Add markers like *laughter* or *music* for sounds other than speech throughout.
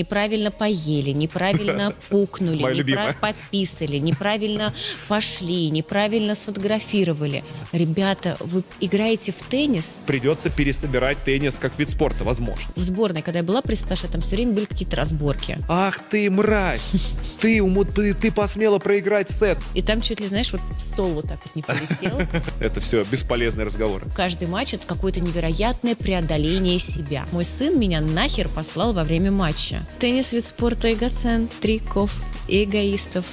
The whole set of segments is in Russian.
неправильно поели, неправильно *laughs* пукнули, неправильно любимая. подписали, неправильно пошли, неправильно сфотографировали. Ребята, вы играете в теннис? Придется пересобирать теннис как вид спорта, возможно. В сборной, когда я была при Сташе, там все время были какие-то разборки. Ах ты, мразь! Ты, уму- ты, ты посмела проиграть сет. И там чуть ли, знаешь, вот стол вот так вот не полетел. *laughs* Это все бесполезные разговоры. Каждый матч это какое-то невероятное преодоление себя. Мой сын меня нахер послал во время матча. Теннис вид спорта эгоцентриков и эгоистов.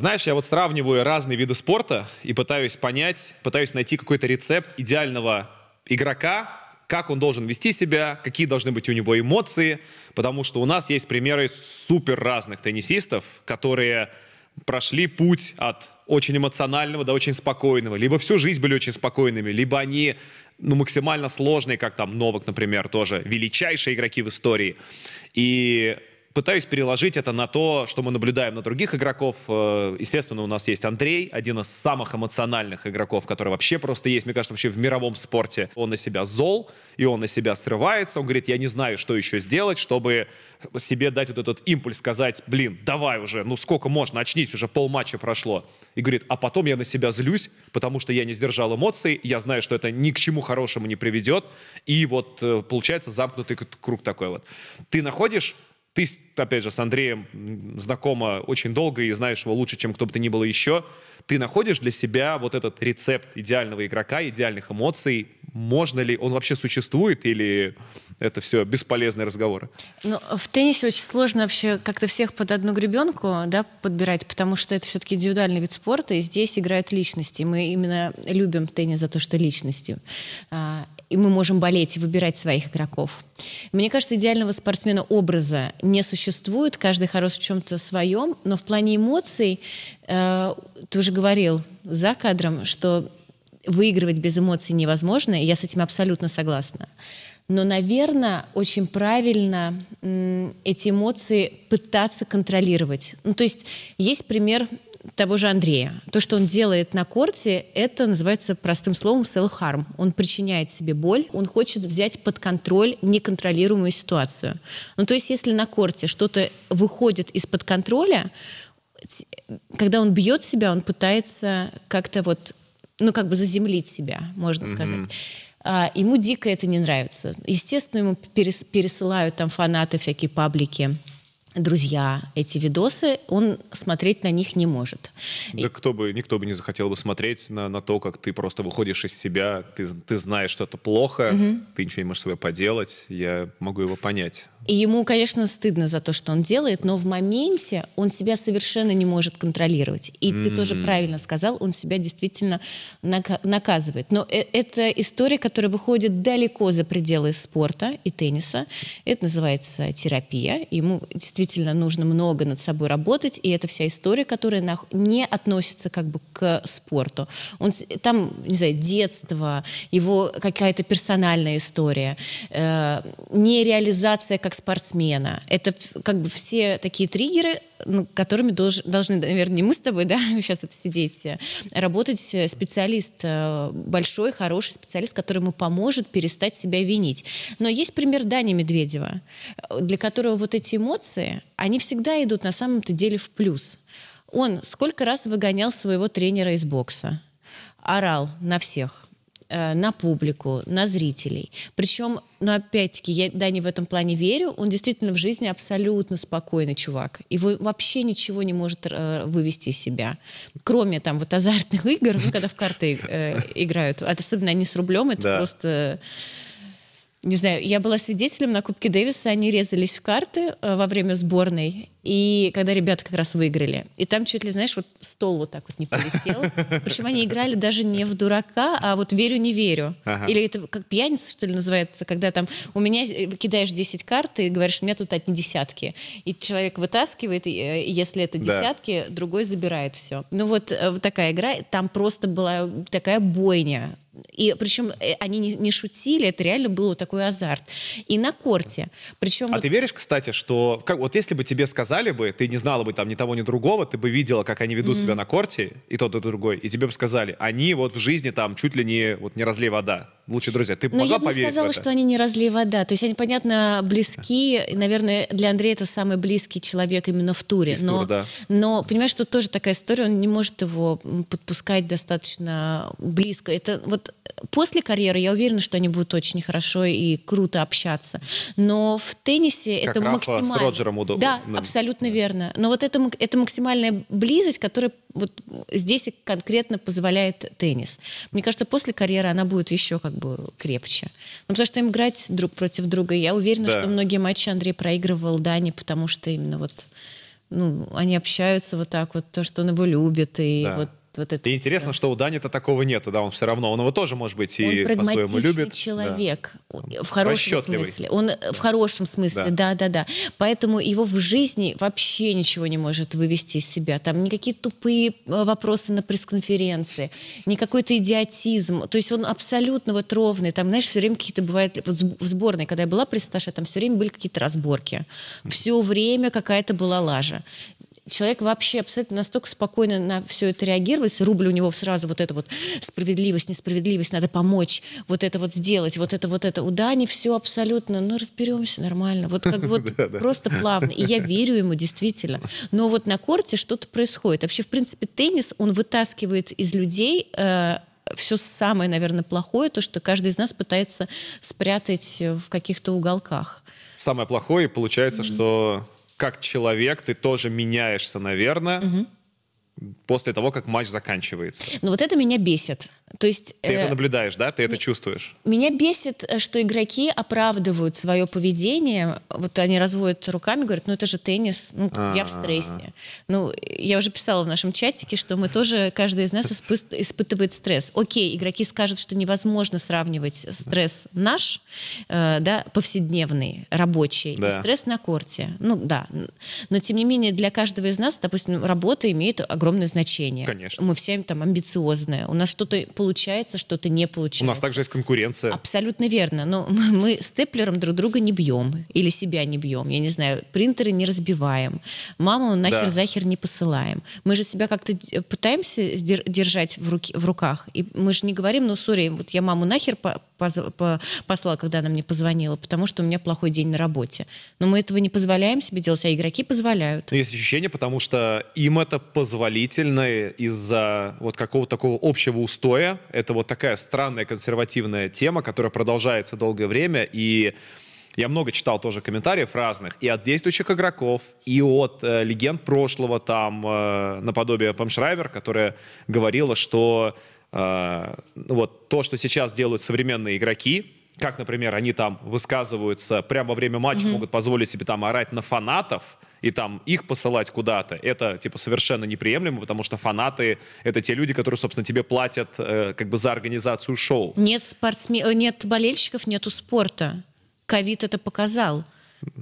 Знаешь, я вот сравниваю разные виды спорта и пытаюсь понять, пытаюсь найти какой-то рецепт идеального игрока, как он должен вести себя, какие должны быть у него эмоции, потому что у нас есть примеры супер разных теннисистов, которые прошли путь от очень эмоционального до очень спокойного, либо всю жизнь были очень спокойными, либо они ну, максимально сложные, как там Новак, например, тоже величайшие игроки в истории. И пытаюсь переложить это на то, что мы наблюдаем на других игроков. Э, Естественно, у нас есть Андрей, один из самых эмоциональных игроков, который вообще просто есть, мне кажется, вообще в мировом спорте. Он на себя зол, и он на себя срывается. Он говорит, я не знаю, что еще сделать, чтобы себе дать вот этот импульс, сказать, блин, давай уже, ну сколько можно, очнись, уже полматча прошло. И говорит, а потом я на себя злюсь, потому что я не сдержал эмоций, я знаю, что это ни к чему хорошему не приведет, и вот э, получается замкнутый круг такой вот. Ты находишь ты, опять же, с Андреем знакома очень долго и знаешь его лучше, чем кто бы то ни было еще. Ты находишь для себя вот этот рецепт идеального игрока, идеальных эмоций. Можно ли, он вообще существует или это все бесполезные разговоры? Ну, в теннисе очень сложно вообще как-то всех под одну гребенку да, подбирать, потому что это все-таки индивидуальный вид спорта, и здесь играют личности. Мы именно любим теннис за то, что личности. И мы можем болеть и выбирать своих игроков. Мне кажется, идеального спортсмена образа не существует, каждый хорош в чем-то своем, но в плане эмоций, э, ты уже говорил за кадром, что выигрывать без эмоций невозможно, и я с этим абсолютно согласна. Но, наверное, очень правильно эти эмоции пытаться контролировать. Ну, то есть есть пример того же Андрея. То, что он делает на корте, это называется простым словом self-harm. Он причиняет себе боль, он хочет взять под контроль неконтролируемую ситуацию. Ну, то есть если на корте что-то выходит из-под контроля, когда он бьет себя, он пытается как-то вот, ну, как бы заземлить себя, можно сказать. А, ему дико это не нравится. Естественно, ему перес- пересылают там фанаты, всякие паблики, друзья эти видосы, он смотреть на них не может. Да кто бы, никто бы не захотел бы смотреть на, на то, как ты просто выходишь из себя, ты, ты знаешь, что это плохо, ты ничего не можешь с собой поделать, я могу его понять. И ему, конечно, стыдно за то, что он делает, но в моменте он себя совершенно не может контролировать. И ты тоже правильно сказал, он себя действительно нака- наказывает. Но э- это история, которая выходит далеко за пределы спорта и тенниса. Это называется терапия. Ему действительно нужно много над собой работать, и это вся история, которая не относится как бы к спорту. Он, там, не знаю, детство, его какая-то персональная история, э, нереализация как спортсмена. Это как бы все такие триггеры, которыми долж- должны, наверное, не мы с тобой, да, *laughs* сейчас это сидеть, работать э, специалист, э, большой, хороший специалист, который ему поможет перестать себя винить. Но есть пример Дани Медведева, э, для которого вот эти эмоции, они всегда идут на самом-то деле в плюс. Он сколько раз выгонял своего тренера из бокса, орал на всех на публику, на зрителей. Причем, ну, опять-таки, я Дане в этом плане верю, он действительно в жизни абсолютно спокойный чувак. Его вообще ничего не может э, вывести из себя. Кроме там вот азартных игр, ну, когда в карты э, играют. А особенно они с рублем, это Да. просто... Не знаю, я была свидетелем на Кубке Дэвиса, они резались в карты э, во время сборной, И когда ребята как раз выиграли. И там чуть ли, знаешь, вот стол вот так вот не полетел. *laughs* Причем они играли даже не в дурака, а вот верю, не верю. Ага. Или это как пьяница, что ли, называется, когда там у меня э, кидаешь 10 карт и говоришь, у меня тут одни десятки. И человек вытаскивает, и э, если это десятки, да. другой забирает все. Ну вот, э, вот такая игра. Там просто была такая бойня и причем они не, не шутили, это реально был такой азарт. И на корте. Причем а вот... ты веришь, кстати, что как, вот если бы тебе сказали бы, ты не знала бы там ни того, ни другого, ты бы видела, как они ведут mm-hmm. себя на корте, и тот, и другой, и тебе бы сказали, они вот в жизни там чуть ли не, вот не разлей вода лучшие друзья. Ты Но могла я бы поверить сказала, что они не разлей вода. То есть они, понятно, близки. И, наверное, для Андрея это самый близкий человек именно в туре. Из но, тура, да. но, понимаешь, что тоже такая история, он не может его подпускать достаточно близко. Это вот после карьеры я уверена, что они будут очень хорошо и круто общаться. Но в теннисе как это Рафа максимально... с Роджером удобно. Да, абсолютно верно. Но вот это, это максимальная близость, которая вот здесь конкретно позволяет теннис. Мне кажется, после карьеры она будет еще как бы крепче. Ну, потому что им играть друг против друга. Я уверена, да. что многие матчи Андрей проигрывал Дани, потому что именно вот ну, они общаются вот так вот, то, что он его любит, и да. вот вот это и интересно, все. что у Дани-то такого нету, да, он все равно, он его тоже, может быть, и по-своему любит. человек, да. в хорошем смысле. Он в хорошем смысле, да-да-да. Поэтому его в жизни вообще ничего не может вывести из себя. Там никакие тупые э, вопросы на пресс-конференции, ни какой-то идиотизм. То есть он абсолютно вот ровный. Там, знаешь, все время какие-то бывают... В сборной, когда я была Сташе, там все время были какие-то разборки. Все время какая-то была лажа человек вообще абсолютно настолько спокойно на все это реагировал, если рубль у него сразу вот это вот справедливость, несправедливость, надо помочь, вот это вот сделать, вот это вот это. У Дани все абсолютно, ну разберемся нормально, вот как *laughs* вот просто плавно. И я верю ему действительно. Но вот на корте что-то происходит. Вообще, в принципе, теннис, он вытаскивает из людей э, все самое, наверное, плохое, то, что каждый из нас пытается спрятать в каких-то уголках. Самое плохое, получается, mm-hmm. что как человек ты тоже меняешься, наверное, угу. после того, как матч заканчивается. Ну вот это меня бесит. То есть, Ты э, это наблюдаешь, да? Ты это чувствуешь? Меня бесит, э, что игроки оправдывают свое поведение. Вот они разводят руками, говорят, ну это же теннис, ну, я в стрессе. Ну, я уже писала в нашем чатике, что мы тоже, каждый из нас испытывает стресс. Окей, игроки скажут, что невозможно сравнивать стресс наш, э, да, повседневный, рабочий, да. и стресс на корте. Ну да. Но тем не менее, для каждого из нас, допустим, работа имеет огромное значение. Конечно. Мы все там амбициозные. У нас что-то получается, что-то не получается. У нас также есть конкуренция. Абсолютно верно. Но мы степлером друг друга не бьем. Или себя не бьем. Я не знаю, принтеры не разбиваем. Маму нахер-захер не посылаем. Мы же себя как-то пытаемся держать в, руки, в руках. И мы же не говорим, ну, сори, вот я маму нахер по по по послала, когда она мне позвонила, потому что у меня плохой день на работе. Но мы этого не позволяем себе делать, а игроки позволяют. Есть ощущение, потому что им это позволительно из-за вот какого-то такого общего устоя, это вот такая странная консервативная тема, которая продолжается долгое время, и я много читал тоже комментариев разных, и от действующих игроков, и от э, легенд прошлого, там, э, наподобие Памшрайвер, которая говорила, что э, вот то, что сейчас делают современные игроки, как, например, они там высказываются прямо во время матча, mm-hmm. могут позволить себе там орать на фанатов, и там их посылать куда-то, это типа совершенно неприемлемо, потому что фанаты — это те люди, которые, собственно, тебе платят э, как бы за организацию шоу. Нет, спортсмен... нет болельщиков, нету спорта. Ковид это показал.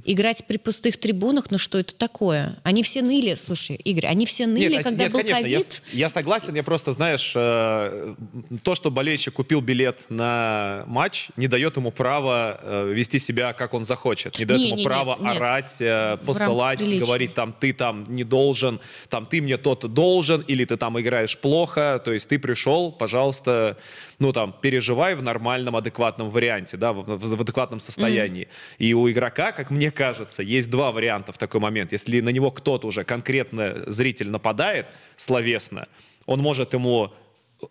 Играть при пустых трибунах, ну что это такое? Они все ныли, слушай, Игорь, они все ныли, нет, когда нет, был конечно, ковид. Я, я согласен, я просто, знаешь, э, то, что болельщик купил билет на матч, не дает ему права э, вести себя, как он захочет. Не дает не, ему не, права нет, орать, э, посылать, говорить, там, ты там не должен, там, ты мне тот должен, или ты там играешь плохо. То есть ты пришел, пожалуйста, ну, там, переживай в нормальном, адекватном варианте, да, в, в, в адекватном состоянии. Mm-hmm. И у игрока, как мне кажется, есть два варианта в такой момент. Если на него кто-то уже конкретно зритель нападает словесно, он может ему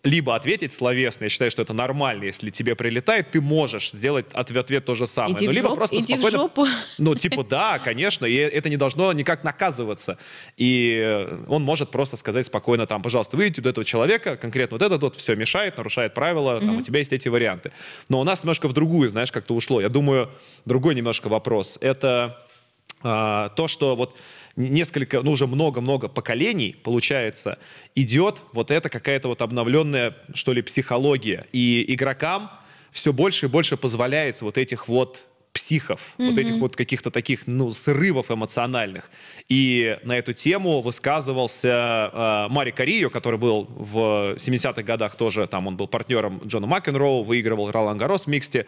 либо ответить словесно, я считаю, что это нормально, если тебе прилетает, ты можешь сделать ответ, ответ то же самое. Иди ну, либо жоп, просто иди спокойно... в жопу. Ну, типа, да, конечно, и это не должно никак наказываться. И он может просто сказать спокойно там, пожалуйста, выйдите у этого человека, конкретно вот этот вот все мешает, нарушает правила, там, у тебя есть эти варианты. Но у нас немножко в другую, знаешь, как-то ушло. Я думаю, другой немножко вопрос. Это а, то, что вот несколько, ну уже много-много поколений, получается, идет вот эта какая-то вот обновленная, что ли, психология. И игрокам все больше и больше позволяется вот этих вот психов, mm-hmm. вот этих вот каких-то таких, ну, срывов эмоциональных. И на эту тему высказывался э, Мари Карио, который был в 70-х годах тоже, там он был партнером Джона Макенроу, выигрывал Ролан Гарос в миксте.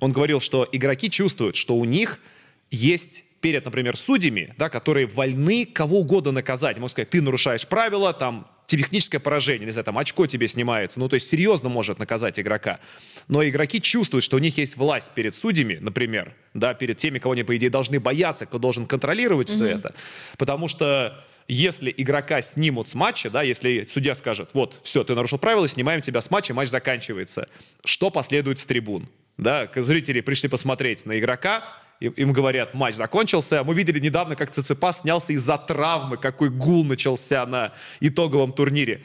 Он говорил, что игроки чувствуют, что у них есть перед, например, судьями, да, которые вольны кого угодно наказать. Можно сказать, ты нарушаешь правила, там, техническое поражение, не знаю, там очко тебе снимается, ну то есть серьезно может наказать игрока. Но игроки чувствуют, что у них есть власть перед судьями, например, да, перед теми, кого они, по идее, должны бояться, кто должен контролировать mm-hmm. все это. Потому что если игрока снимут с матча, да, если судья скажет, вот, все, ты нарушил правила, снимаем тебя с матча, матч заканчивается, что последует с трибун? Да, зрители пришли посмотреть на игрока, им говорят, матч закончился. Мы видели недавно, как Циципас снялся из-за травмы, какой гул начался на итоговом турнире.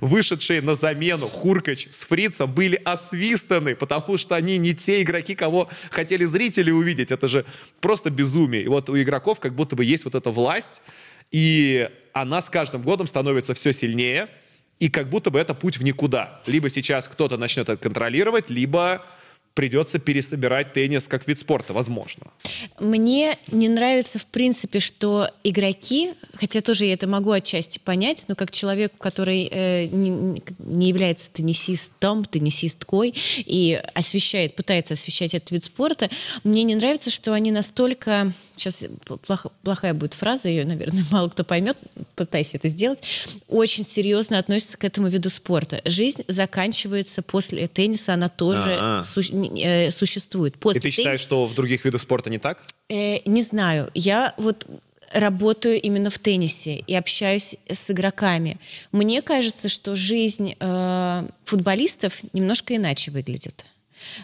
Вышедшие на замену Хуркач с Фрицем были освистаны, потому что они не те игроки, кого хотели зрители увидеть. Это же просто безумие. И вот у игроков как будто бы есть вот эта власть, и она с каждым годом становится все сильнее, и как будто бы это путь в никуда. Либо сейчас кто-то начнет это контролировать, либо придется пересобирать теннис как вид спорта, возможно. Мне не нравится, в принципе, что игроки, хотя тоже я это могу отчасти понять, но как человек, который э, не, не является теннисистом, теннисисткой и освещает, пытается освещать этот вид спорта, мне не нравится, что они настолько, сейчас плохо, плохая будет фраза, ее, наверное, *laughs* мало кто поймет, пытайся это сделать, очень серьезно относятся к этому виду спорта. Жизнь заканчивается после тенниса, она тоже а -а э, существует. После И ты считаешь, теннис... что в других видах спорта не так? Э, не знаю. Я вот работаю именно в теннисе и общаюсь с игроками. Мне кажется, что жизнь э, футболистов немножко иначе выглядит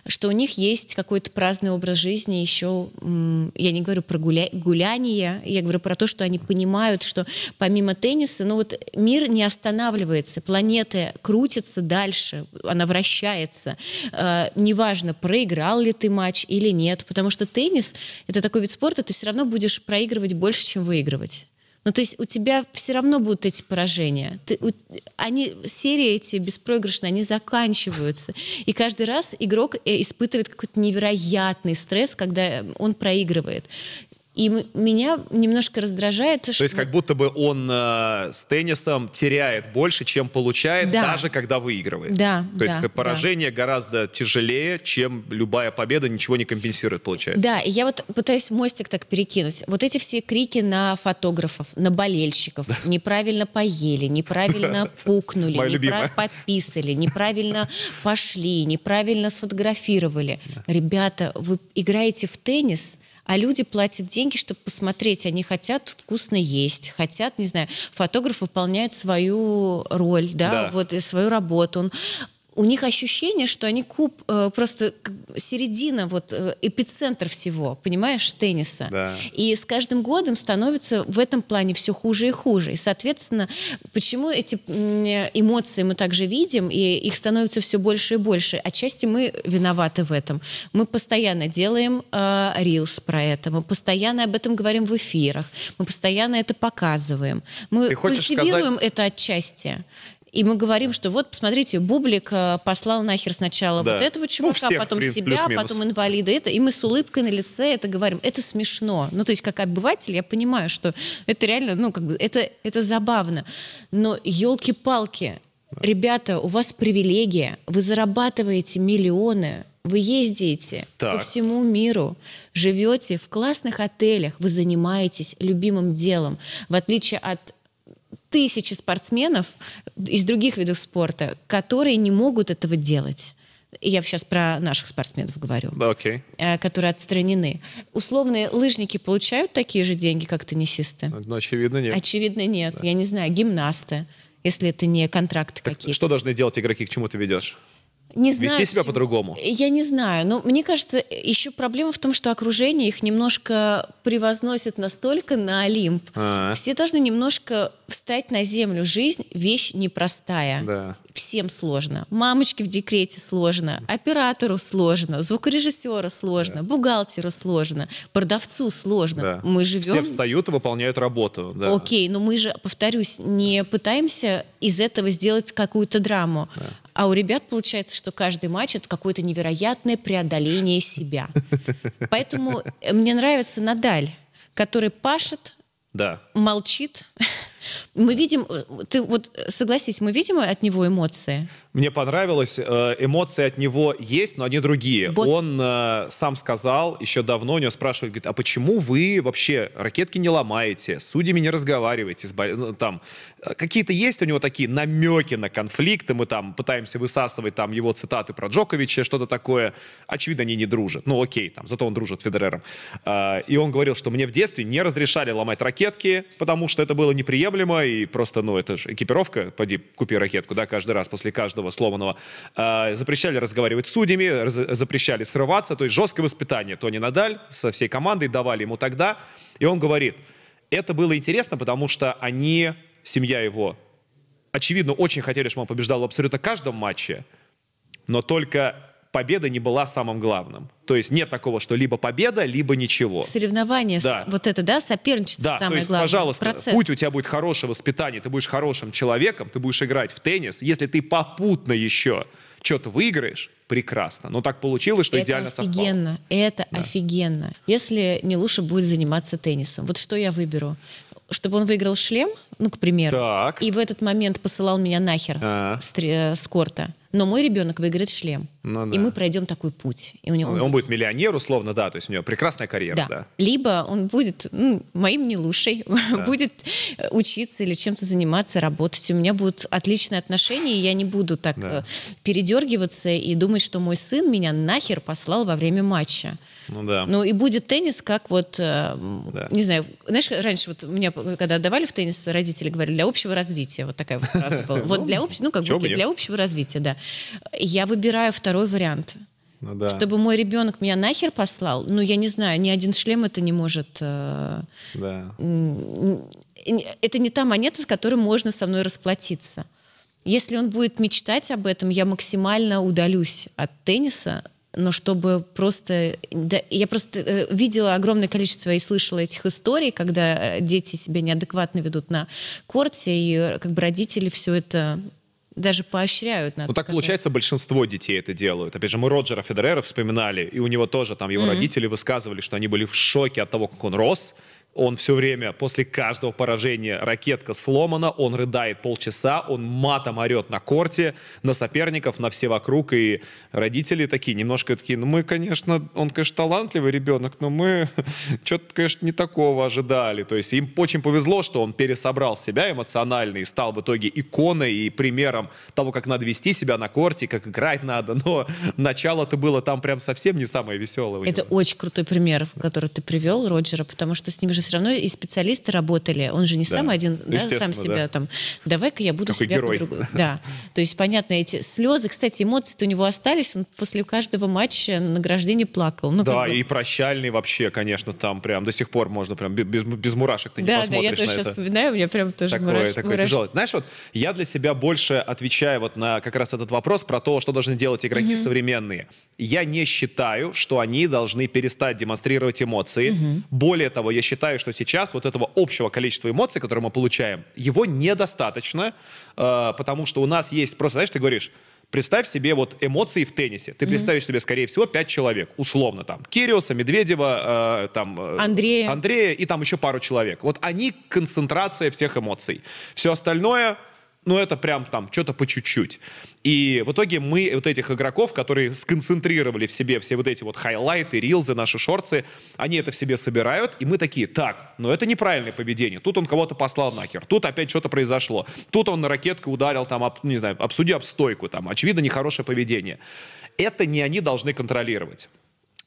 что у них есть какой-то праздный образ жизни, еще, я не говорю про гуля гуляние, я говорю про то, что они понимают, что помимо тенниса, ну вот мир не останавливается, планета крутится дальше, она вращается. Э, неважно, проиграл ли ты матч или нет, потому что теннис — это такой вид спорта, ты все равно будешь проигрывать больше, чем выигрывать. Ну, то есть у тебя все равно будут эти поражения. Ты, у, они, серии эти беспроигрышные, они заканчиваются. И каждый раз игрок э, испытывает какой-то невероятный стресс, когда он проигрывает. И меня немножко раздражает... То что... есть как будто бы он э, с теннисом теряет больше, чем получает, да. даже когда выигрывает. Да, То да, есть поражение да. гораздо тяжелее, чем любая победа ничего не компенсирует, получается. Да, и я вот пытаюсь мостик так перекинуть. Вот эти все крики на фотографов, на болельщиков. Неправильно поели, неправильно *laughs* пукнули, неправильно пописали, неправильно пошли, неправильно сфотографировали. Ребята, вы играете в теннис – а люди платят деньги, чтобы посмотреть. Они хотят вкусно есть, хотят, не знаю, фотограф выполняет свою роль, да, да. вот свою работу. Он у них ощущение, что они куб э, просто середина, вот э, эпицентр всего, понимаешь, тенниса. Да. И с каждым годом становится в этом плане все хуже и хуже. И, соответственно, почему эти эмоции мы также видим, и их становится все больше и больше? Отчасти мы виноваты в этом. Мы постоянно делаем э, рилс про это, мы постоянно об этом говорим в эфирах, мы постоянно это показываем. Мы культивируем сказать... это отчасти. И мы говорим, что вот, посмотрите, Бублик э, послал нахер сначала да. вот этого чувака, ну, всех, потом себя, потом инвалида, это, и мы с улыбкой на лице это говорим. Это смешно. Ну, то есть, как обыватель, я понимаю, что это реально, ну, как бы, это, это забавно. Но елки-палки, ребята, у вас привилегия, вы зарабатываете миллионы, вы ездите так. по всему миру, живете в классных отелях, вы занимаетесь любимым делом, в отличие от тысячи спортсменов из других видов спорта, которые не могут этого делать. Я сейчас про наших спортсменов говорю, okay. Э, которые отстранены. Условные лыжники получают такие же деньги, как теннисисты? Ну, очевидно, нет. Очевидно, нет. Да. Я не знаю, гимнасты, если это не контракты какие-то. Что должны делать игроки, к чему ты ведешь? Не знаю, Вести себя почему. по-другому? Я не знаю. Но мне кажется, еще проблема в том, что окружение их немножко превозносит настолько на Олимп. А. Все должны немножко встать на землю. Жизнь — вещь непростая. Да. Всем сложно. Мамочке в декрете сложно, оператору сложно, звукорежиссеру сложно, бухгалтеру сложно, продавцу сложно. Да. Мы Все живем встают и выполняют работу. Да. Окей, но мы же, повторюсь, не пытаемся из этого сделать какую-то драму. А у ребят получается, что каждый матч это какое-то невероятное преодоление себя. *laughs* Поэтому э, мне нравится Надаль, который пашет, Да. молчит. Мы видим, э, ты вот э, согласись, мы видим от него эмоции. Мне понравилось, э, эмоции от него есть, но они другие. Вот. Он э, сам сказал еще давно, у него спрашивают, говорит, а почему вы вообще ракетки не ломаете, с судьями не разговариваете, с ну, там какие-то есть у него такие намеки на конфликты, мы там пытаемся высасывать там его цитаты про Джоковича, что-то такое. Очевидно, они не дружат. Ну окей, там, зато он дружит с Федерером. Э, и он говорил, что мне в детстве не разрешали ломать ракетки, потому что это было неприемлемо, и просто, ну, это же экипировка, поди, купи ракетку, да, каждый раз после каждого сломанного. Э, запрещали разговаривать с судьями, раз- запрещали срываться, то есть жесткое воспитание Тони Надаль со всей командой давали ему тогда. И он говорит, это было интересно, потому что они, семья его, очевидно, очень хотели, чтобы он побеждал в абсолютно каждом матче, но только победа не была самым главным. То есть нет такого, что либо победа, либо ничего. Соревнования, с- Да. вот это, да, соперничество Да, самое то есть, главное. пожалуйста, Процесс. путь у тебя будет хорошее воспитание, ты будешь хорошим человеком, ты будешь играть в теннис. Если ты попутно еще что-то выиграешь, прекрасно. Но так получилось, что это идеально совпало. офигенно, это офигенно. Если не лучше будет заниматься теннисом, вот что я выберу? Чтобы он выиграл шлем, ну, к примеру, Так. и в этот момент посылал меня нахер А. с, тре- с корта. Но мой ребенок выиграет шлем. Ну И да. мы пройдем такой путь. И у него Он, будет миллионер, условно, да, то есть у него прекрасная карьера, да. да. Либо он будет ну, моим не лучшей, *laughs* будет э, учиться или чем-то заниматься, работать. У меня будут отличные отношения, и я не буду так Да. э, передергиваться и думать, что мой сын меня нахер послал во время матча. Ну да. Ну и будет теннис, как вот, э, Да. не знаю, знаешь, раньше вот меня, когда отдавали в теннис, родители говорили, для общего развития, вот такая вот фраза была. *laughs* Вот для общего, ну как бы для общего развития, да. Я выбираю второй вариант. Ну да. Чтобы мой ребенок меня нахер послал, ну я не знаю, ни один шлем это не может... э, Да. это не та монета, с которой можно со мной расплатиться. Если он будет мечтать об этом, я максимально удалюсь от тенниса, но чтобы просто... да, я просто э, видела огромное количество и слышала этих историй, когда э, дети себя неадекватно ведут на корте, и э, как бы родители все это даже поощряют. Надо Ну так сказать. получается, большинство детей это делают. Опять же, мы Роджера Федерера вспоминали, и у него тоже там его родители высказывали, что они были в шоке от того, как он рос. Он все время, после каждого поражения, ракетка сломана, он рыдает полчаса, он матом орет на корте, на соперников, на все вокруг, и родители такие, немножко такие, ну мы, конечно, он, конечно, талантливый ребенок, но мы *laughs* что-то, конечно, не такого ожидали. То есть им очень повезло, что он пересобрал себя эмоционально и стал в итоге иконой и примером того, как надо вести себя на корте, как играть надо, но начало-то было там прям совсем не самое веселое. Это очень крутой пример, который ты привел, Роджера, потому что с ним же все равно и специалисты работали. Он же не Да. сам один, да, сам себя да. там, давай-ка я буду Какой себя по-другому. Да. То есть, понятно, эти слезы, кстати, эмоции-то у него остались, он после каждого матча на награждении плакал. Ну, Да, бы- и прощальный вообще, конечно, там прям до сих пор можно прям без, без мурашек ты не да, да, посмотришь я тоже сейчас это. вспоминаю, у меня прям тоже такое, мураш- такое мураш- тяжелое. Знаешь, вот я для себя больше отвечаю вот на как раз этот вопрос про то, что должны делать игроки современные. Я не считаю, что они должны перестать демонстрировать эмоции. Более того, я считаю, что сейчас вот этого общего количества эмоций, которые мы получаем, его недостаточно, э, потому что у нас есть просто, знаешь, ты говоришь, Представь себе вот эмоции в теннисе. Ты представишь себе, скорее всего, пять человек, условно там. Кириуса, Медведева, э, там... э, Андрея. Андрея и там еще пару человек. Вот они концентрация всех эмоций. Все остальное, ну это прям там что-то по чуть-чуть. И в итоге мы вот этих игроков, которые сконцентрировали в себе все вот эти вот хайлайты, рилзы, наши шорты, они это в себе собирают, и мы такие, так, но это неправильное поведение. Тут он кого-то послал нахер, тут опять что-то произошло, тут он на ракетку ударил, там, об, не знаю, обсуди об стойку, там, очевидно, нехорошее поведение. Это не они должны контролировать.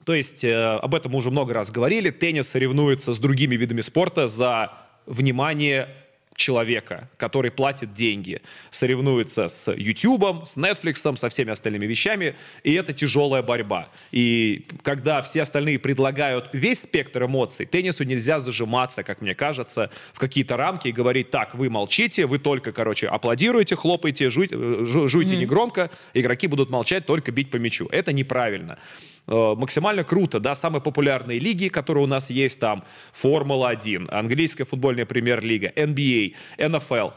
То есть э, об этом мы уже много раз говорили. Теннис соревнуется с другими видами спорта за внимание человека, который платит деньги, соревнуется с YouTube, с Netflix, со всеми остальными вещами, и это тяжелая борьба. И когда все остальные предлагают весь спектр эмоций, теннису нельзя зажиматься, как мне кажется, в какие-то рамки и говорить, так, вы молчите, вы только, короче, аплодируете, хлопаете, жуйте, жуйте mm-hmm. негромко, игроки будут молчать, только бить по мячу. Это неправильно. Э, максимально круто, да, самые популярные лиги, которые у нас есть там, Формула-1, английская футбольная премьер-лига, NBA, NFL,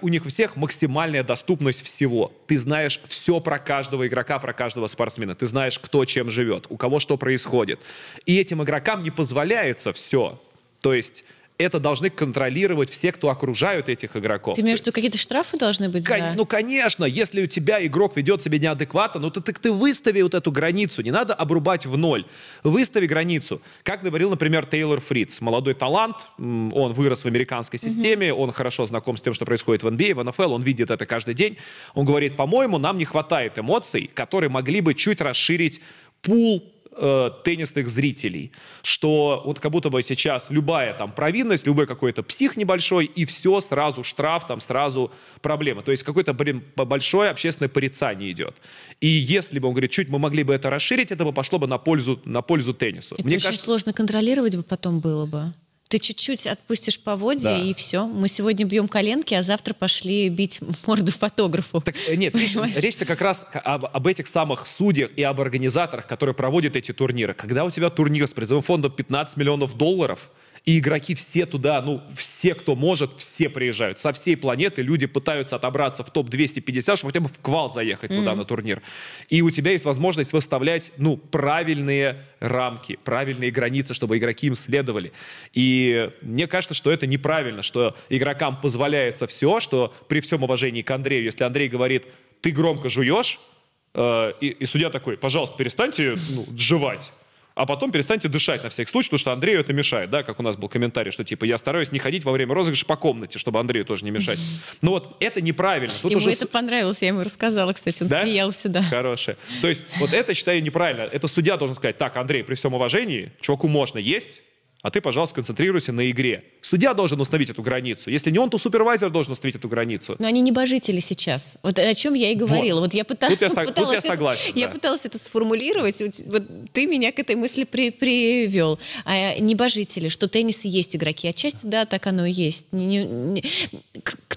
у них у всех максимальная доступность всего. Ты знаешь все про каждого игрока, про каждого спортсмена. Ты знаешь, кто чем живет, у кого что происходит. И этим игрокам не позволяется все. То есть это должны контролировать все, кто окружают этих игроков. Ты имеешь в виду, какие-то штрафы должны быть? Кон- за... Ну, конечно, если у тебя игрок ведет себя неадекватно, ну ты, ты, ты выстави вот эту границу, не надо обрубать в ноль. Выстави границу. Как говорил, например, Тейлор Фриц, молодой талант, он вырос в американской системе, mm-hmm. он хорошо знаком с тем, что происходит в NBA, в НФЛ, он видит это каждый день. Он говорит, по-моему, нам не хватает эмоций, которые могли бы чуть расширить пул э, теннисных зрителей, что вот как будто бы сейчас любая там провинность, любой какой-то псих небольшой, и все сразу штраф, там сразу проблема. То есть какое-то большое общественное порицание идет. И если бы, он говорит, чуть мы могли бы это расширить, это бы пошло бы на пользу, на пользу теннису. Это Мне очень кажется... сложно контролировать бы потом было бы. Ты чуть-чуть отпустишь поводья, да. и все. Мы сегодня бьем коленки, а завтра пошли бить морду фотографу. Так, э, нет, речь-то как раз об, об этих самых судьях и об организаторах, которые проводят эти турниры. Когда у тебя турнир с призовым фондом 15 миллионов долларов, и игроки все туда, ну, все, кто может, все приезжают. Со всей планеты люди пытаются отобраться в топ-250, чтобы хотя бы в квал заехать mm-hmm. туда на турнир. И у тебя есть возможность выставлять, ну, правильные рамки, правильные границы, чтобы игроки им следовали. И мне кажется, что это неправильно, что игрокам позволяется все, что при всем уважении к Андрею, если Андрей говорит, ты громко жуешь, э, и, и судья такой, пожалуйста, перестаньте ну, жевать а потом перестаньте дышать на всякий случай, потому что Андрею это мешает, да, как у нас был комментарий, что типа я стараюсь не ходить во время розыгрыша по комнате, чтобы Андрею тоже не мешать. *laughs* Но вот это неправильно. Тут ему уже... это понравилось, я ему рассказала, кстати, он да? смеялся, да. Хорошее. То есть вот это считаю неправильно. Это судья должен сказать, так, Андрей, при всем уважении, чуваку можно есть, а ты, пожалуйста, концентрируйся на игре. Судья должен установить эту границу. Если не он, то супервайзер должен установить эту границу. Но они небожители сейчас. Вот о чем я и говорила. Вот, вот я пыталась, тут я, тут я согласен. Это, да. Я пыталась это сформулировать. Вот ты меня к этой мысли при, привел. А небожители, что теннис есть игроки. Отчасти, да, так оно и есть. Не, не,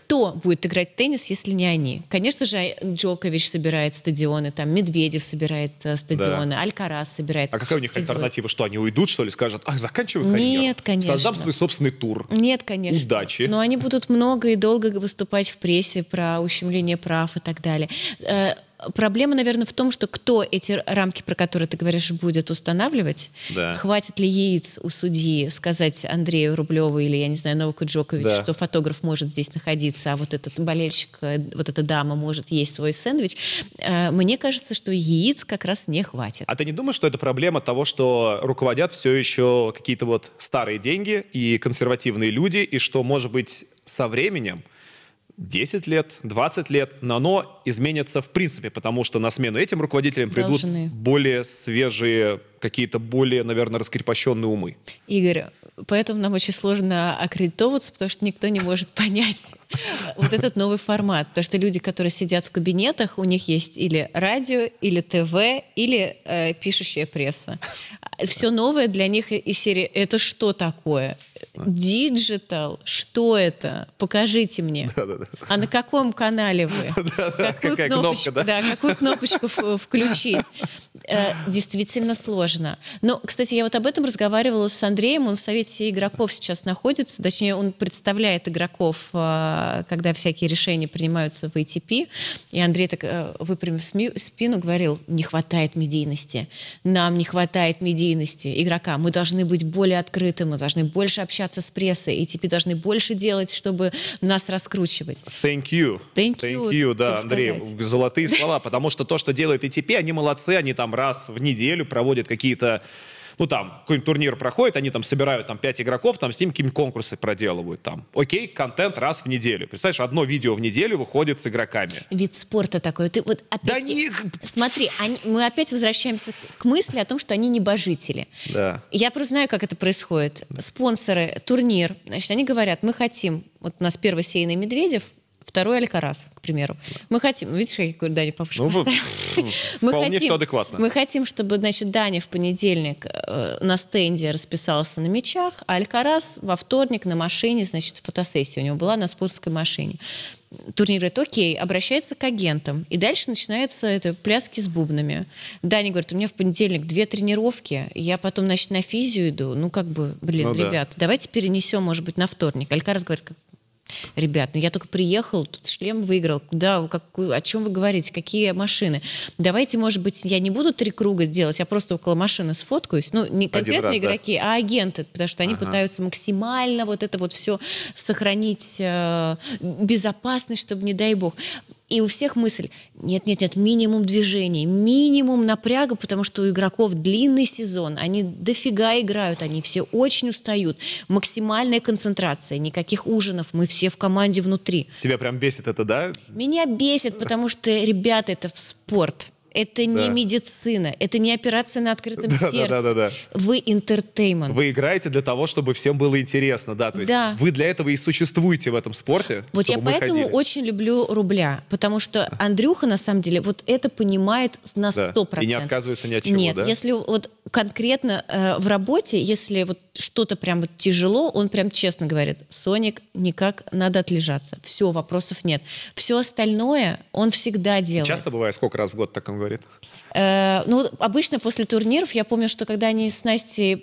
кто будет играть в теннис, если не они? Конечно же, Джокович собирает стадионы, там Медведев собирает э, стадионы, да. Алькарас собирает. А какая у них стадионы. альтернатива? Что они уйдут, что ли, скажут, ах, заканчивай карьеру? Нет, конечно. Создам свой собственный тур. Нет, конечно. Удачи. Но они будут много и долго выступать в прессе про ущемление прав и так далее. Проблема, наверное, в том, что кто эти рамки, про которые ты говоришь, будет устанавливать. Да. Хватит ли яиц у судьи сказать Андрею Рублеву или, я не знаю, Новаку Джоковичу, да. что фотограф может здесь находиться, а вот этот болельщик, э, вот эта дама может есть свой сэндвич. Э, мне кажется, что яиц как раз не хватит. А ты не думаешь, что это проблема того, что руководят все еще какие-то вот старые деньги и консервативные люди, и что, может быть, со временем 10 лет, 20 лет, но оно изменится в принципе, потому что на смену этим руководителям придут Должны. более свежие, какие-то более, наверное, раскрепощенные умы. Игорь, поэтому нам очень сложно аккредитовываться, потому что никто не может *laughs* понять вот этот новый формат. Потому что люди, которые сидят в кабинетах, у них есть или радио, или ТВ, или э, пишущая пресса. Все новое для них из серии «Это что такое?» Digital, что это? Покажите мне. Да, да, да. А на каком канале вы? *laughs* Какую кнопочку, кнопка, да? какую кнопочку включить? Э, действительно сложно. Но, кстати, я вот об этом разговаривала с Андреем. Он в Совете игроков сейчас находится. Точнее, он представляет игроков, э, когда всякие решения принимаются в ATP. И Андрей, так э, выпрямив спину, говорил, не хватает медийности. Нам не хватает медийности игрока. Мы должны быть более открыты, мы должны больше общаться с прессой, теперь должны больше делать, чтобы нас раскручивать. Thank you. Thank you, Thank you да, Андрей, сказать. золотые слова, потому что то, что делает ATP, они молодцы, они там раз в неделю проводят какие-то ну, там, какой-нибудь турнир проходит, они там собирают там 5 игроков, там с ним какие-нибудь конкурсы проделывают, там. Окей, контент раз в неделю. Представляешь, одно видео в неделю выходит с игроками. Вид спорта такой. Ты вот опять... Да не... Смотри, они, мы опять возвращаемся к мысли о том, что они небожители. Да. Я просто знаю, как это происходит. Спонсоры, турнир, значит, они говорят, мы хотим, вот у нас первый сейный Медведев, второй Алькарас, к примеру. Мы хотим, видишь, какой Даня папушка Ну, поставил? вы- *laughs* вполне всё адекватно. Мы хотим, чтобы, значит, Даня в понедельник э, на стенде расписался на мечах, а Алькарас во вторник на машине, значит, фотосессия у него была на спортской машине. Турнир говорит, окей, обращается к агентам. И дальше начинается это пляски с бубнами. Даня говорит, у меня в понедельник две тренировки, я потом, значит, на физию иду. Ну, как бы, блин, Ну да. ребят, давайте перенесем, может быть, на вторник. Алькарас говорит, как- Ребят, ну я только приехал, тут шлем выиграл. Куда, какую- о чем вы говорите? Какие машины? Давайте, может быть, я не буду три круга делать, я просто около машины сфоткаюсь. Ну, не конкретно раз, да. игроки, а агенты, потому что они Ага. пытаются максимально вот это вот все сохранить э, безопасность, чтобы, не дай бог. И у всех мысль, нет-нет-нет, минимум движений, минимум напряга, потому что у игроков длинный сезон, они дофига играют, они все очень устают. Максимальная концентрация, никаких ужинов, мы все в команде внутри. Тебя прям бесит это, да? Меня бесит, потому что, ребята, это в спорт. Это не Да. медицина, это не операция на открытом *laughs* Да, да, сердце. да, да, да. Вы интертеймент. Вы играете для того, чтобы всем было интересно, да? То есть Да. вы для этого и существуете в этом спорте, Вот я поэтому ходили. очень люблю рубля, потому что Андрюха, на самом деле, вот это понимает на Да. 100%. И не отказывается ни от чего, Нет, да? если вот конкретно э, в работе, если вот что-то прям вот тяжело, он прям честно говорит, Соник, никак надо отлежаться. Все, вопросов нет. Все остальное он всегда делает. Часто бывает, сколько раз в год так он говорит? Э, ну, обычно после турниров, я помню, что когда они с Настей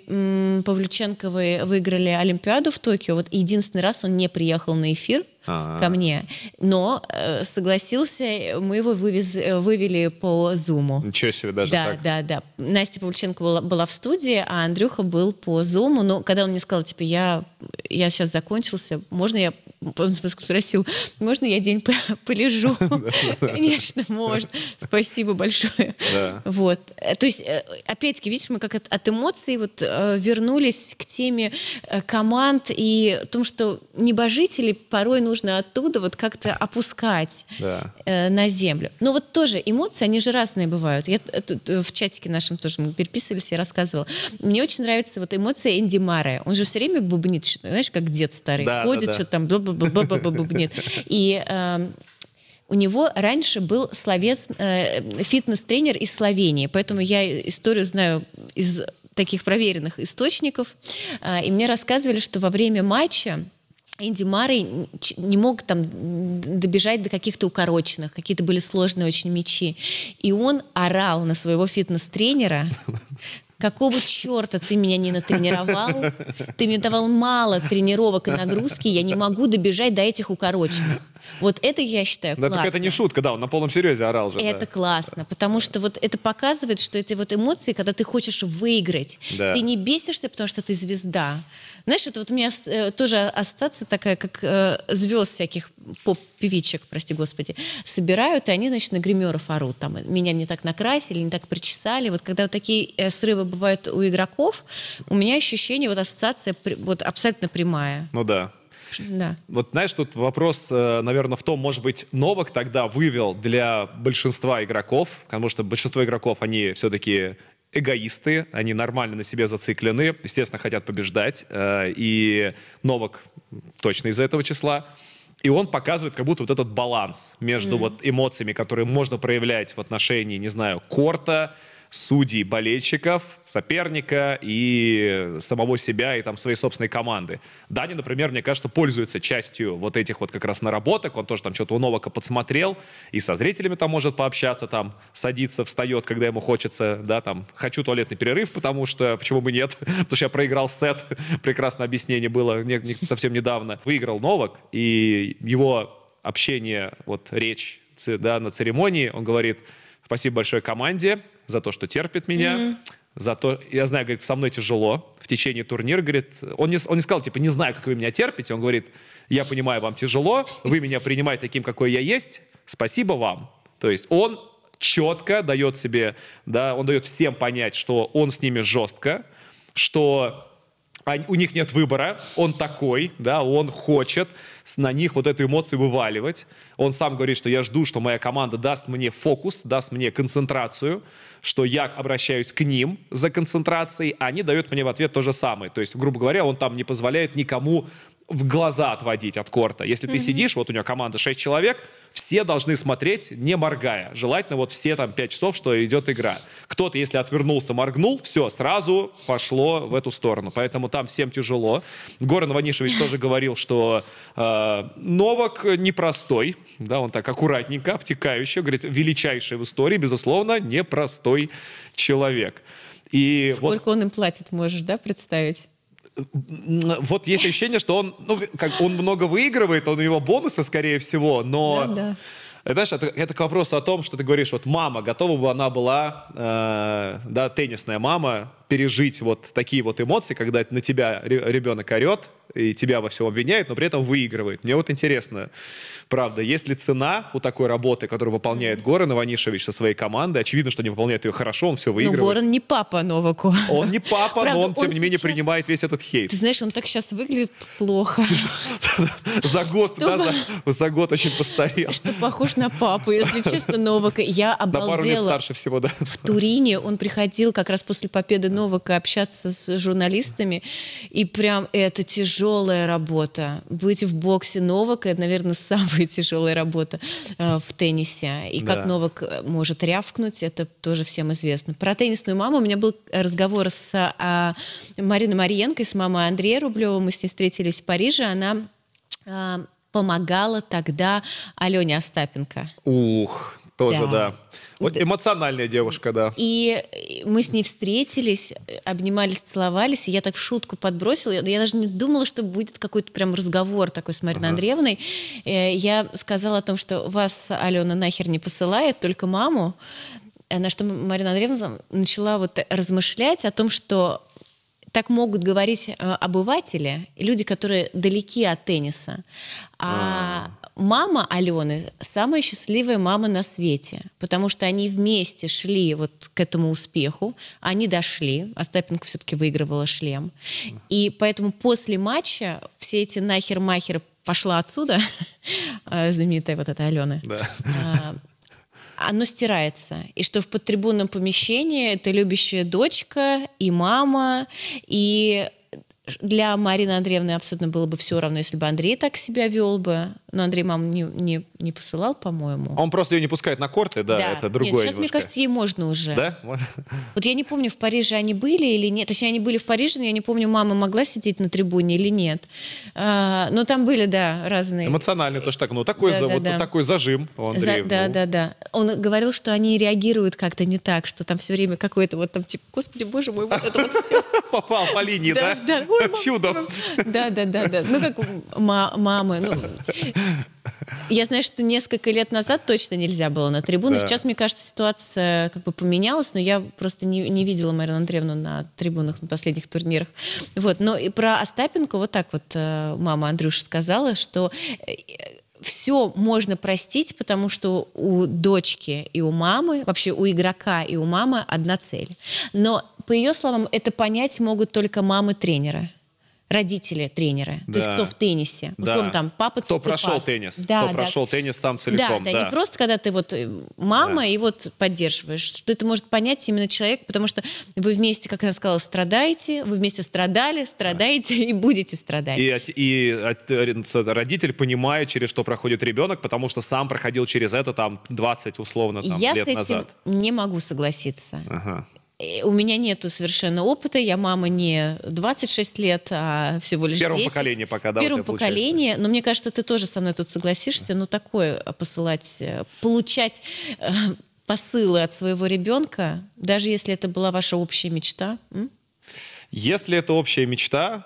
Павлюченковой выиграли Олимпиаду в Токио, вот единственный раз он не приехал на эфир А. ко мне, но э, согласился, мы его вывез, э, вывели по Зуму. Ничего себе, даже Да, так. да, да. Настя Павлюченко была, была в студии, а Андрюха был по Зуму. Но когда он мне сказал, типа, я, я сейчас закончился, можно я он спросил, можно я день по- *laughs* полежу? *laughs* Конечно, можно. Спасибо большое. Да. Вот. Э, То есть, э, опять-таки, видишь, мы как от, от эмоций вот э, вернулись к теме команд и о том, что небожители порой нужно оттуда вот как-то опускать Да. на землю. Но вот тоже эмоции, они же разные бывают. Я тут, в чатике нашем тоже мы переписывались, я рассказывала. Мне очень нравится вот эмоция Энди Маре. Он же все время бубнит, знаешь, как дед старый. Да, да, Ходит, да. что там бла-бла-бла-бла-бла бубнит. И эм, у него раньше был словес, э, фитнес-тренер из Словении, поэтому я историю знаю из таких проверенных источников. А, И мне рассказывали, что во время матча Энди Марой не мог там добежать до каких-то укороченных, какие-то были сложные очень мячи. И он орал на своего фитнес-тренера, *laughs* какого черта ты меня не натренировал, ты мне давал мало тренировок и нагрузки, я не могу добежать до этих укороченных. Вот это я считаю Да, классно. так это не шутка, да, он на полном серьезе орал же. да. Это классно, потому что вот это показывает, что это вот эмоции, когда ты хочешь выиграть. Да. Ты не бесишься, потому что ты звезда. Знаешь, это вот у меня э, тоже ассоциация такая, как э, звезд всяких поп-певичек, прости господи, собирают, и они, значит, на гримеров орут. Там, меня не так накрасили, не так причесали. Вот когда вот такие э, срывы бывают у игроков, у меня ощущение, вот ассоциация вот абсолютно прямая. Ну да. Да. Вот знаешь, тут вопрос, наверное, в том, может быть, Новак тогда вывел для большинства игроков, потому что большинство игроков, они все-таки эгоисты, они нормально на себе зациклены, естественно, хотят побеждать, э, и Новак точно из этого числа. И он показывает как будто вот этот баланс между вот эмоциями, которые можно проявлять в отношении, не знаю, корта, судей, болельщиков, соперника и самого себя и там своей собственной команды. Дани, например, мне кажется, пользуется частью вот этих вот как раз наработок. Он тоже там что-то у Новака подсмотрел и со зрителями там может пообщаться, там садится, встает, когда ему хочется, да, там, хочу туалетный перерыв, потому что, почему бы нет, *laughs* потому что я проиграл сет, *laughs* прекрасное объяснение было не- не- совсем недавно. Выиграл Новак, и его общение, вот речь, да, на церемонии, он говорит, спасибо большое команде за то, что терпит меня, за то, я знаю, говорит, со мной тяжело в течение турнира, говорит, он не, он не сказал, типа, не знаю, как вы меня терпите, он говорит, я понимаю, вам тяжело, вы меня принимаете таким, какой я есть, спасибо вам. То есть он четко дает себе, да, он дает всем понять, что он с ними жестко, что у них нет выбора, он такой, да, он хочет на них вот эту эмоцию вываливать. Он сам говорит, что я жду, что моя команда даст мне фокус, даст мне концентрацию, что я обращаюсь к ним за концентрацией, а они дают мне в ответ то же самое. То есть, грубо говоря, он там не позволяет никому в глаза отводить от корта. Если mm-hmm. ты сидишь, вот у него команда 6 человек, все должны смотреть, не моргая. Желательно вот все там 5 часов, что идет игра. Кто-то, если отвернулся, моргнул, все, сразу пошло в эту сторону. Поэтому там всем тяжело. Горан Ванишевич *laughs* тоже говорил, что э, Новак непростой, да, он так аккуратненько, обтекающе, говорит, величайший в истории, безусловно, непростой человек. И Сколько вот... он им платит, можешь, да, представить? Вот есть ощущение, что он, ну, как он много выигрывает, он у него бонусы, скорее всего, но... Да, да. Знаешь, это, это к вопросу о том, что ты говоришь, вот мама, готова бы она была, э, да, теннисная мама, пережить вот такие вот эмоции, когда на тебя ребенок орет, и тебя во всем обвиняет, но при этом выигрывает. Мне вот интересно, правда, есть ли цена у такой работы, которую выполняет Горан Иванишевич со своей командой? Очевидно, что не выполняет ее хорошо, он все ну, выигрывает. Но Горан не папа Новаку. Он не папа, правда, но он, тем он не менее, принимает весь этот хейт. Ты знаешь, он так сейчас выглядит плохо. *laughs* За год, да, за год очень постарел. Что похож на папу, если *laughs* честно, Новака. Я обалдела. На пару лет старше всего, да. В Турине он приходил как раз после победы Новака общаться с журналистами, и прям это тяжелая работа. Быть в боксе Новака, это, наверное, *laughs* самая тяжелая работа э, в теннисе. И да. как Новак э, может рявкнуть, это тоже всем известно. Про теннисную маму у меня был разговор с а, Мариной Мариенко, с мамой Андрея Рублева. Мы с ней встретились в Париже. Она а, помогала тогда Алене Остапенко. Ух, тоже, да. да. Вот эмоциональная девушка, да. И мы с ней встретились, обнимались, целовались, и я так в шутку подбросила. Я даже не думала, что будет какой-то прям разговор такой с Мариной ага. Андреевной. Э, я сказала о том, что вас Алена нахер не посылает, только маму. Э, на что Марина Андреевна начала вот размышлять о том, что так могут говорить э, обыватели, люди, которые далеки от тенниса. А, а мама Алены самая счастливая мама на свете, потому что они вместе шли вот к этому успеху, они дошли, Остапенко все-таки выигрывала шлем. И поэтому после матча все эти нахер-махер пошла отсюда, *laughs* э, знаменитая вот эта Алена, да. А, оно стирается. И что в подтрибунном помещении это любящая дочка и мама, и для Марины Андреевны абсолютно было бы все равно, если бы Андрей так себя вел бы. Но Андрей маму не, не, не посылал, по-моему. Он просто ее не пускает на корты, да, да. это другое. Нет, сейчас, немножко. мне кажется, ей можно уже. Да? Вот я не помню, в Париже они были или нет. Точнее, они были в Париже, но я не помню, мама могла сидеть на трибуне или нет. А, но там были, да, разные. Эмоционально тоже так. Ну, такой, да, за, да, вот, да. такой зажим у Андрея. За, да, да, да. Он говорил, что они реагируют как-то не так, что там все время какое-то вот там, типа, господи, боже мой, вот это вот все. *laughs* Попал по линии, да? Да, Чудом. Да, да, да, да. Ну, как мамы. Ну, я знаю, что несколько лет назад точно нельзя было на трибуну. Да. Сейчас, мне кажется, ситуация как бы поменялась, но я просто не, не видела Марину Андреевну на трибунах на последних турнирах. Вот. Но и про Остапенко вот так вот э, мама Андрюша сказала, что э, все можно простить, потому что у дочки и у мамы, вообще у игрока и у мамы одна цель. Но, по ее словам, это понять могут только мамы тренера родители тренера, да. то есть кто в теннисе, условно да. там папа Кто прошел теннис, да, кто да. прошел теннис сам целиком. Да, да, да, не просто когда ты вот э, мама да. и вот поддерживаешь, что это может понять именно человек, потому что вы вместе, как она сказала, страдаете, вы вместе страдали, страдаете да. и будете страдать. И, и родитель понимает, через что проходит ребенок, потому что сам проходил через это там 20 условно там, Я лет с этим назад. не могу согласиться. Ага. У меня нету совершенно опыта, я мама не 26 лет, а всего лишь В первом 10. поколении пока, да? В первом поколении, но мне кажется, ты тоже со мной тут согласишься, ну такое посылать, э, получать э, посылы от своего ребенка, даже если это была ваша общая мечта. М? Если это общая мечта,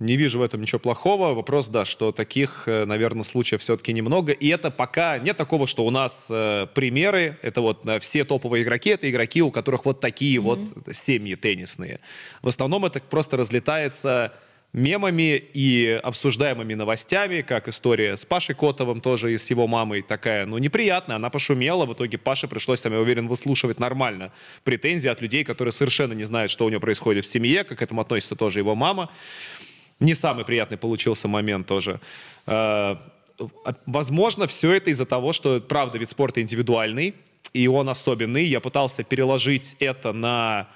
не вижу в этом ничего плохого. Вопрос, да, что таких, э, наверное, случаев все-таки немного. И это пока нет такого, что у нас э, примеры, это вот э, все топовые игроки, это игроки, у которых вот такие mm-hmm. вот семьи теннисные. В основном это просто разлетается мемами и обсуждаемыми новостями, как история с Пашей Котовым тоже и с его мамой такая, ну, неприятная. Она пошумела, в итоге Паше пришлось, там, я уверен, выслушивать нормально претензии от людей, которые совершенно не знают, что у него происходит в семье, как к этому относится тоже его мама. Не самый приятный получился момент тоже. А, возможно, все это из-за того, что, правда, вид спорта индивидуальный, и он особенный. Я пытался переложить это на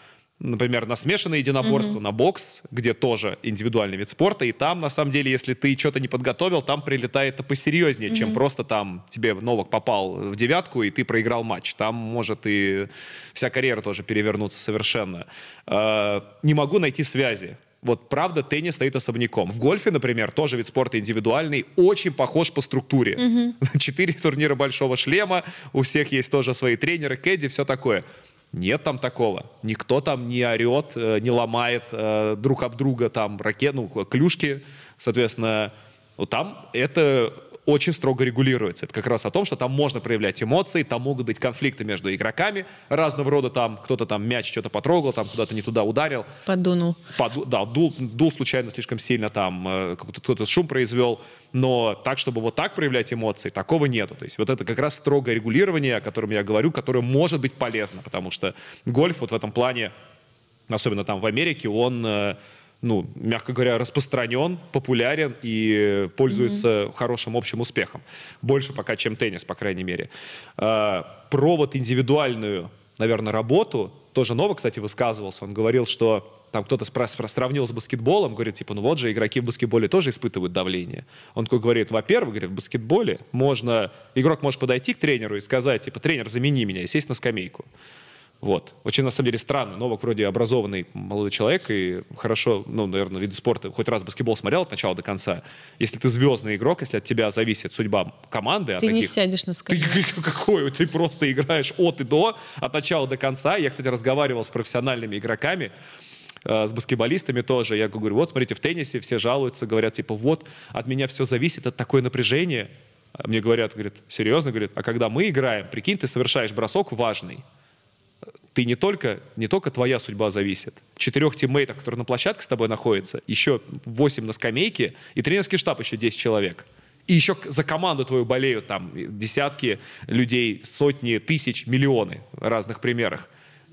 например, на смешанное единоборство, mm-hmm. на бокс, где тоже индивидуальный вид спорта, и там, на самом деле, если ты что-то не подготовил, там прилетает это посерьезнее, mm-hmm. чем просто там тебе Новак попал в девятку, и ты проиграл матч. Там может и вся карьера тоже перевернуться совершенно. Э, не могу найти связи вот правда теннис стоит особняком. В гольфе, например, тоже вид спорта индивидуальный, очень похож по структуре. *laughs* Четыре турнира большого шлема, у всех есть тоже свои тренеры, кэдди, все такое. Нет там такого. Никто там не орет, э, не ломает э, друг об друга там ракет, ну, клюшки. Соответственно, вот там это очень строго регулируется. Это как раз о том, что там можно проявлять эмоции, там могут быть конфликты между игроками разного рода, там кто-то там мяч что-то потрогал, там куда-то не туда ударил. Подунул. Поду, да, дул, дул случайно слишком сильно, там э, кто-то шум произвел, но так, чтобы вот так проявлять эмоции, такого нету. То есть вот это как раз строгое регулирование, о котором я говорю, которое может быть полезно, потому что гольф вот в этом плане, особенно там в Америке, он э, ну, мягко говоря, распространен, популярен и пользуется mm-hmm. хорошим общим успехом. Больше пока, чем теннис, по крайней мере. А, про вот индивидуальную, наверное, работу тоже Новый, кстати, высказывался. Он говорил, что там кто-то сравнил с баскетболом, говорит, типа, ну вот же игроки в баскетболе тоже испытывают давление. Он такой говорит, во-первых, говорит, в баскетболе можно, игрок может подойти к тренеру и сказать, типа, тренер, замени меня и сесть на скамейку. Вот. Очень, на самом деле, странно. Новак вроде образованный молодой человек и хорошо, ну, наверное, виды спорта, хоть раз баскетбол смотрел от начала до конца. Если ты звездный игрок, если от тебя зависит судьба команды... А ты таких, не сядешь на скамейку. *laughs* Ты какой? Ты просто играешь от и до, от начала до конца. Я, кстати, разговаривал с профессиональными игроками, э, с баскетболистами тоже. Я говорю, вот, смотрите, в теннисе все жалуются, говорят, типа, вот, от меня все зависит, от такое напряжение. А мне говорят, говорят, серьезно, говорят, а когда мы играем, прикинь, ты совершаешь бросок важный ты не только, не только твоя судьба зависит. Четырех тиммейтов, которые на площадке с тобой находятся, еще восемь на скамейке, и тренерский штаб еще 10 человек. И еще за команду твою болеют там десятки людей, сотни, тысяч, миллионы в разных примерах.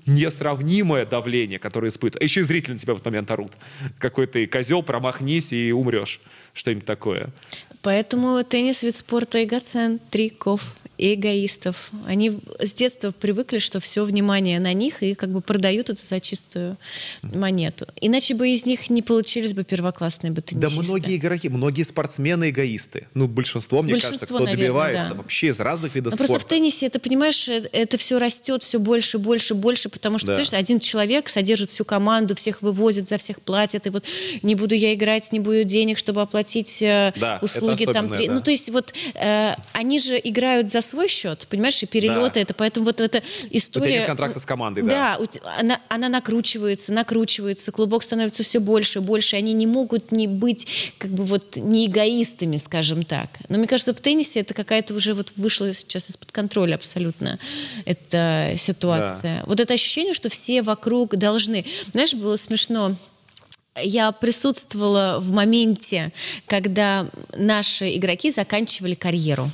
Несравнимое давление, которое испытывают. А еще и зрители на тебя в этот момент орут. Какой ты козел, промахнись и умрешь. Что-нибудь такое. Поэтому теннис вид спорта эгоцентриков и эгоистов. Они с детства привыкли, что все внимание на них и как бы продают это за чистую монету. Иначе бы из них не получились бы первоклассные бы Да многие игроки, многие спортсмены эгоисты. Ну, большинство, мне большинство, кажется, кто наверное, добивается да. вообще из разных видов Но спорта. Просто в теннисе, это, понимаешь, э, это все растет все больше, больше, больше, потому что, да. знаешь, один человек содержит всю команду, всех вывозит, за всех платит, и вот не буду я играть, не буду денег, чтобы оплатить э, да, услуги там. Да. Ну, то есть вот э, они же играют за свой счет, понимаешь, и перелеты да. это, поэтому вот эта история... У тебя нет контракта с командой, да? Да, она, она накручивается, накручивается, клубок становится все больше и больше, они не могут не быть как бы вот не эгоистами, скажем так. Но мне кажется, в теннисе это какая-то уже вот вышла сейчас из-под контроля абсолютно эта ситуация. Да. Вот это ощущение, что все вокруг должны... Знаешь, было смешно, я присутствовала в моменте, когда наши игроки заканчивали карьеру.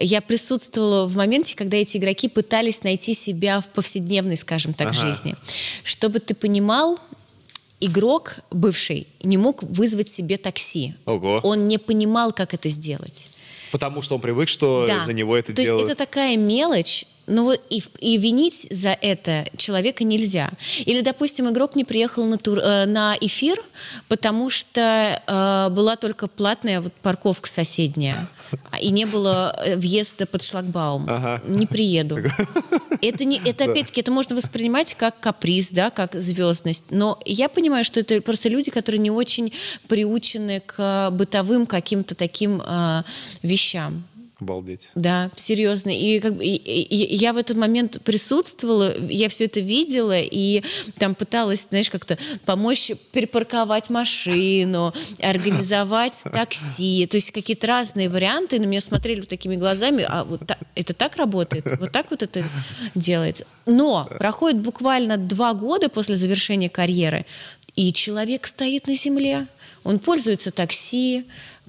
Я присутствовала в моменте, когда эти игроки пытались найти себя в повседневной, скажем так, ага. жизни. Чтобы ты понимал, игрок бывший не мог вызвать себе такси. Ого. Он не понимал, как это сделать. Потому что он привык, что да. за него это То делают. То есть это такая мелочь, но вот и, и винить за это человека нельзя. Или, допустим, игрок не приехал на, тур, э, на эфир, потому что э, была только платная вот парковка соседняя, и не было э, въезда под шлагбаум. Ага. Не приеду. *laughs* Это, не, это опять-таки, это можно воспринимать как каприз, да, как звездность. Но я понимаю, что это просто люди, которые не очень приучены к бытовым каким-то таким э, вещам. Обалдеть. Да, серьезно. И, как бы, и, и, я в этот момент присутствовала, я все это видела, и там пыталась, знаешь, как-то помочь перепарковать машину, *laughs* организовать такси. То есть какие-то разные варианты. На меня смотрели вот такими глазами, а вот так, это так работает? Вот так вот это делается? Но проходит буквально два года после завершения карьеры, и человек стоит на земле Он пользуется такси,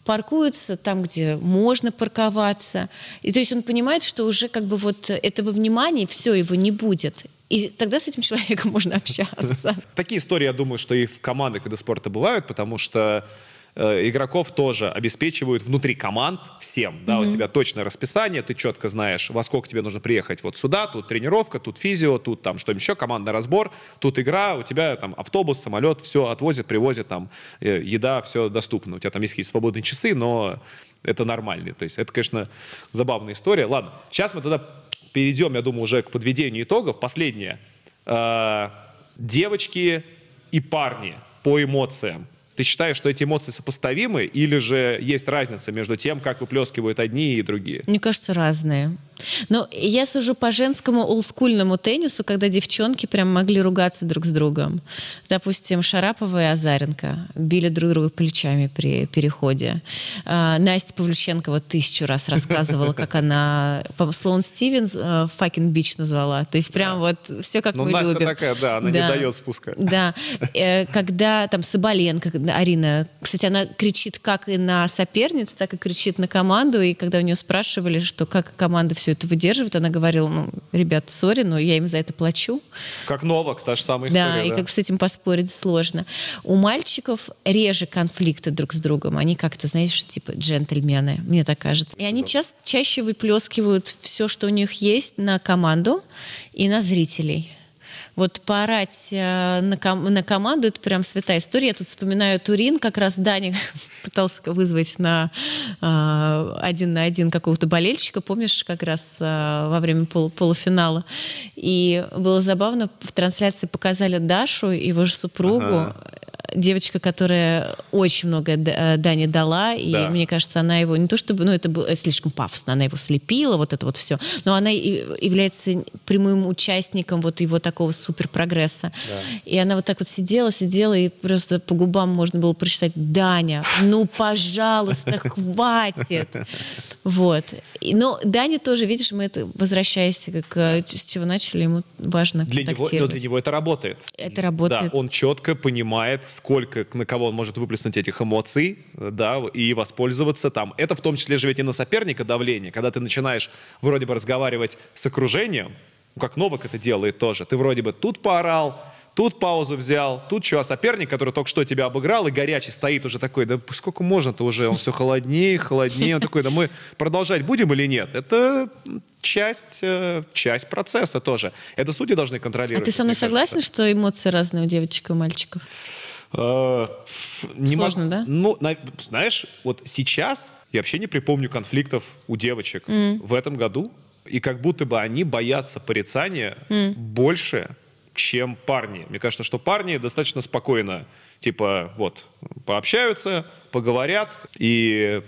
паркуется там, где можно парковаться. И то есть он понимает, что уже как бы вот этого внимания все его не будет. И тогда с этим человеком можно общаться. *laughs* Такие истории, я думаю, что и в командах вида спорта бывают, потому что Э, игроков тоже обеспечивают внутри команд всем. Да, mm-hmm. у тебя точное расписание, ты четко знаешь, во сколько тебе нужно приехать вот сюда, тут тренировка, тут физио, тут там что-нибудь еще, командный разбор, тут игра, у тебя там автобус, самолет, все отвозят, привозят, там э, еда, все доступно. У тебя там есть какие-то свободные часы, но это нормально. То есть это, конечно, забавная история. Ладно, сейчас мы тогда перейдем, я думаю, уже к подведению итогов. Последнее. Э, девочки и парни по эмоциям. Ты считаешь, что эти эмоции сопоставимы, или же есть разница между тем, как выплескивают одни и другие? Мне кажется, разные. Но я сужу по женскому олдскульному теннису, когда девчонки прям могли ругаться друг с другом. Допустим, Шарапова и Азаренко били друг друга плечами при переходе. А, Настя Павлюченкова тысячу раз рассказывала, как она Слоун Стивенс «Fucking бич назвала. То есть прям вот все как ну, мы любим. такая, да, она не дает спуска. Да. Э, когда там Соболенко, Арина, кстати, она кричит как и на соперниц, так и кричит на команду. И когда у нее спрашивали, что как команда все это выдерживает, она говорила, ну, ребят, сори, но я им за это плачу. Как Новак, та же самая история. Да, и как с этим поспорить сложно. У мальчиков реже конфликты друг с другом. Они как-то, знаешь, типа джентльмены, мне так кажется. И они ча- чаще выплескивают все, что у них есть, на команду и на зрителей. Вот поорать э, на, ком- на команду, это прям святая история. Я тут вспоминаю Турин, как раз Даня *laughs* пытался вызвать на э, один на один какого-то болельщика, помнишь, как раз э, во время пол- полуфинала. И было забавно, в трансляции показали Дашу, его же супругу, ага девочка, которая очень много э, Дани дала, и да. мне кажется, она его не то чтобы, ну это было слишком пафосно, она его слепила, вот это вот все, но она является прямым участником вот его такого супер прогресса. Да. И она вот так вот сидела, сидела, и просто по губам можно было прочитать «Даня, ну, пожалуйста, хватит!» Вот. Но Даня тоже, видишь, мы это, возвращаясь к с чего начали, ему важно для него, Но для него это работает. Это работает. Да, он четко понимает, сколько, на кого он может выплеснуть этих эмоций, да, и воспользоваться там. Это в том числе же ведь и на соперника давление, когда ты начинаешь вроде бы разговаривать с окружением, как Новак это делает тоже. Ты вроде бы тут поорал, тут паузу взял, тут что, а соперник, который только что тебя обыграл и горячий стоит уже такой, да сколько можно-то уже, он все холоднее, холоднее, он такой, да мы продолжать будем или нет? Это часть, э, часть процесса тоже. Это судьи должны контролировать. А ты со мной согласен, что эмоции разные у девочек и у мальчиков? Э, не Сложно, да? Ну, знаешь, вот сейчас я вообще не припомню конфликтов у девочек mm. в этом году. И как будто бы они боятся порицания mm. больше, чем парни. Мне кажется, что парни достаточно спокойно, типа, вот, пообщаются, поговорят. И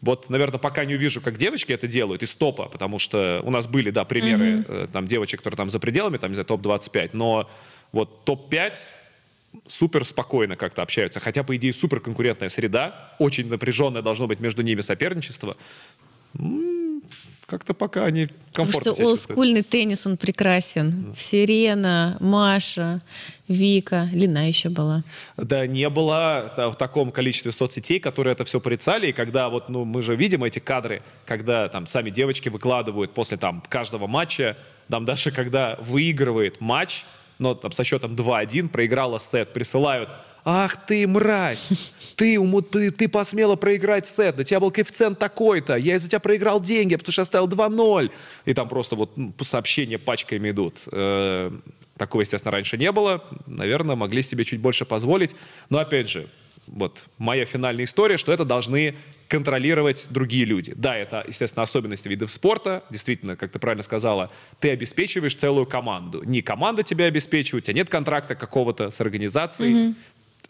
вот, наверное, пока не увижу, как девочки это делают, из топа, потому что у нас были, да, примеры mm-hmm. там девочек, которые там за пределами, там, за топ-25, но вот топ-5 супер спокойно как-то общаются. Хотя, по идее, супер конкурентная среда, очень напряженное должно быть между ними соперничество. Как-то пока они комфортно Потому что олдскульный теннис, он прекрасен. Сирена, Маша, Вика, Лина еще была. Да, не было в таком количестве соцсетей, которые это все порицали. И когда вот, ну, мы же видим эти кадры, когда там сами девочки выкладывают после там каждого матча, там даже когда выигрывает матч, но там со счетом 2-1 проиграла сет, присылают Ах ты, мразь! Ты, ты, ты посмела проиграть сет, у тебя был коэффициент такой-то, я из-за тебя проиграл деньги, потому что оставил 2-0. И там просто вот ну, сообщения пачками идут. Э, такого, естественно, раньше не было. Наверное, могли себе чуть больше позволить. Но, опять же, вот моя финальная история, что это должны контролировать другие люди. Да, это, естественно, особенности видов спорта. Действительно, как ты правильно сказала, ты обеспечиваешь целую команду. Не команда тебя обеспечивает, у тебя нет контракта какого-то с организацией. Mm-hmm.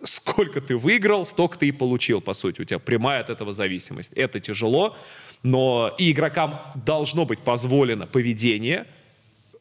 Сколько ты выиграл, столько ты и получил, по сути. У тебя прямая от этого зависимость. Это тяжело, но и игрокам должно быть позволено поведение –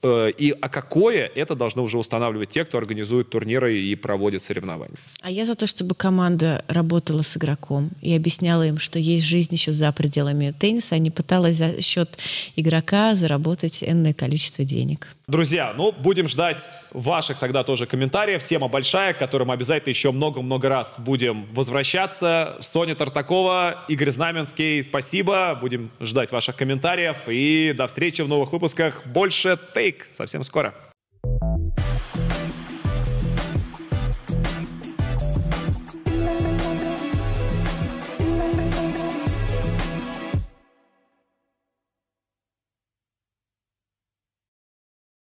и, а какое, это должны уже устанавливать те, кто организует турниры и проводит соревнования. А я за то, чтобы команда работала с игроком и объясняла им, что есть жизнь еще за пределами тенниса, а не пыталась за счет игрока заработать энное количество денег. Друзья, ну, будем ждать ваших тогда тоже комментариев. Тема большая, к которой мы обязательно еще много-много раз будем возвращаться. Соня Тартакова, Игорь Знаменский, спасибо. Будем ждать ваших комментариев. И до встречи в новых выпусках. Больше тейк совсем скоро.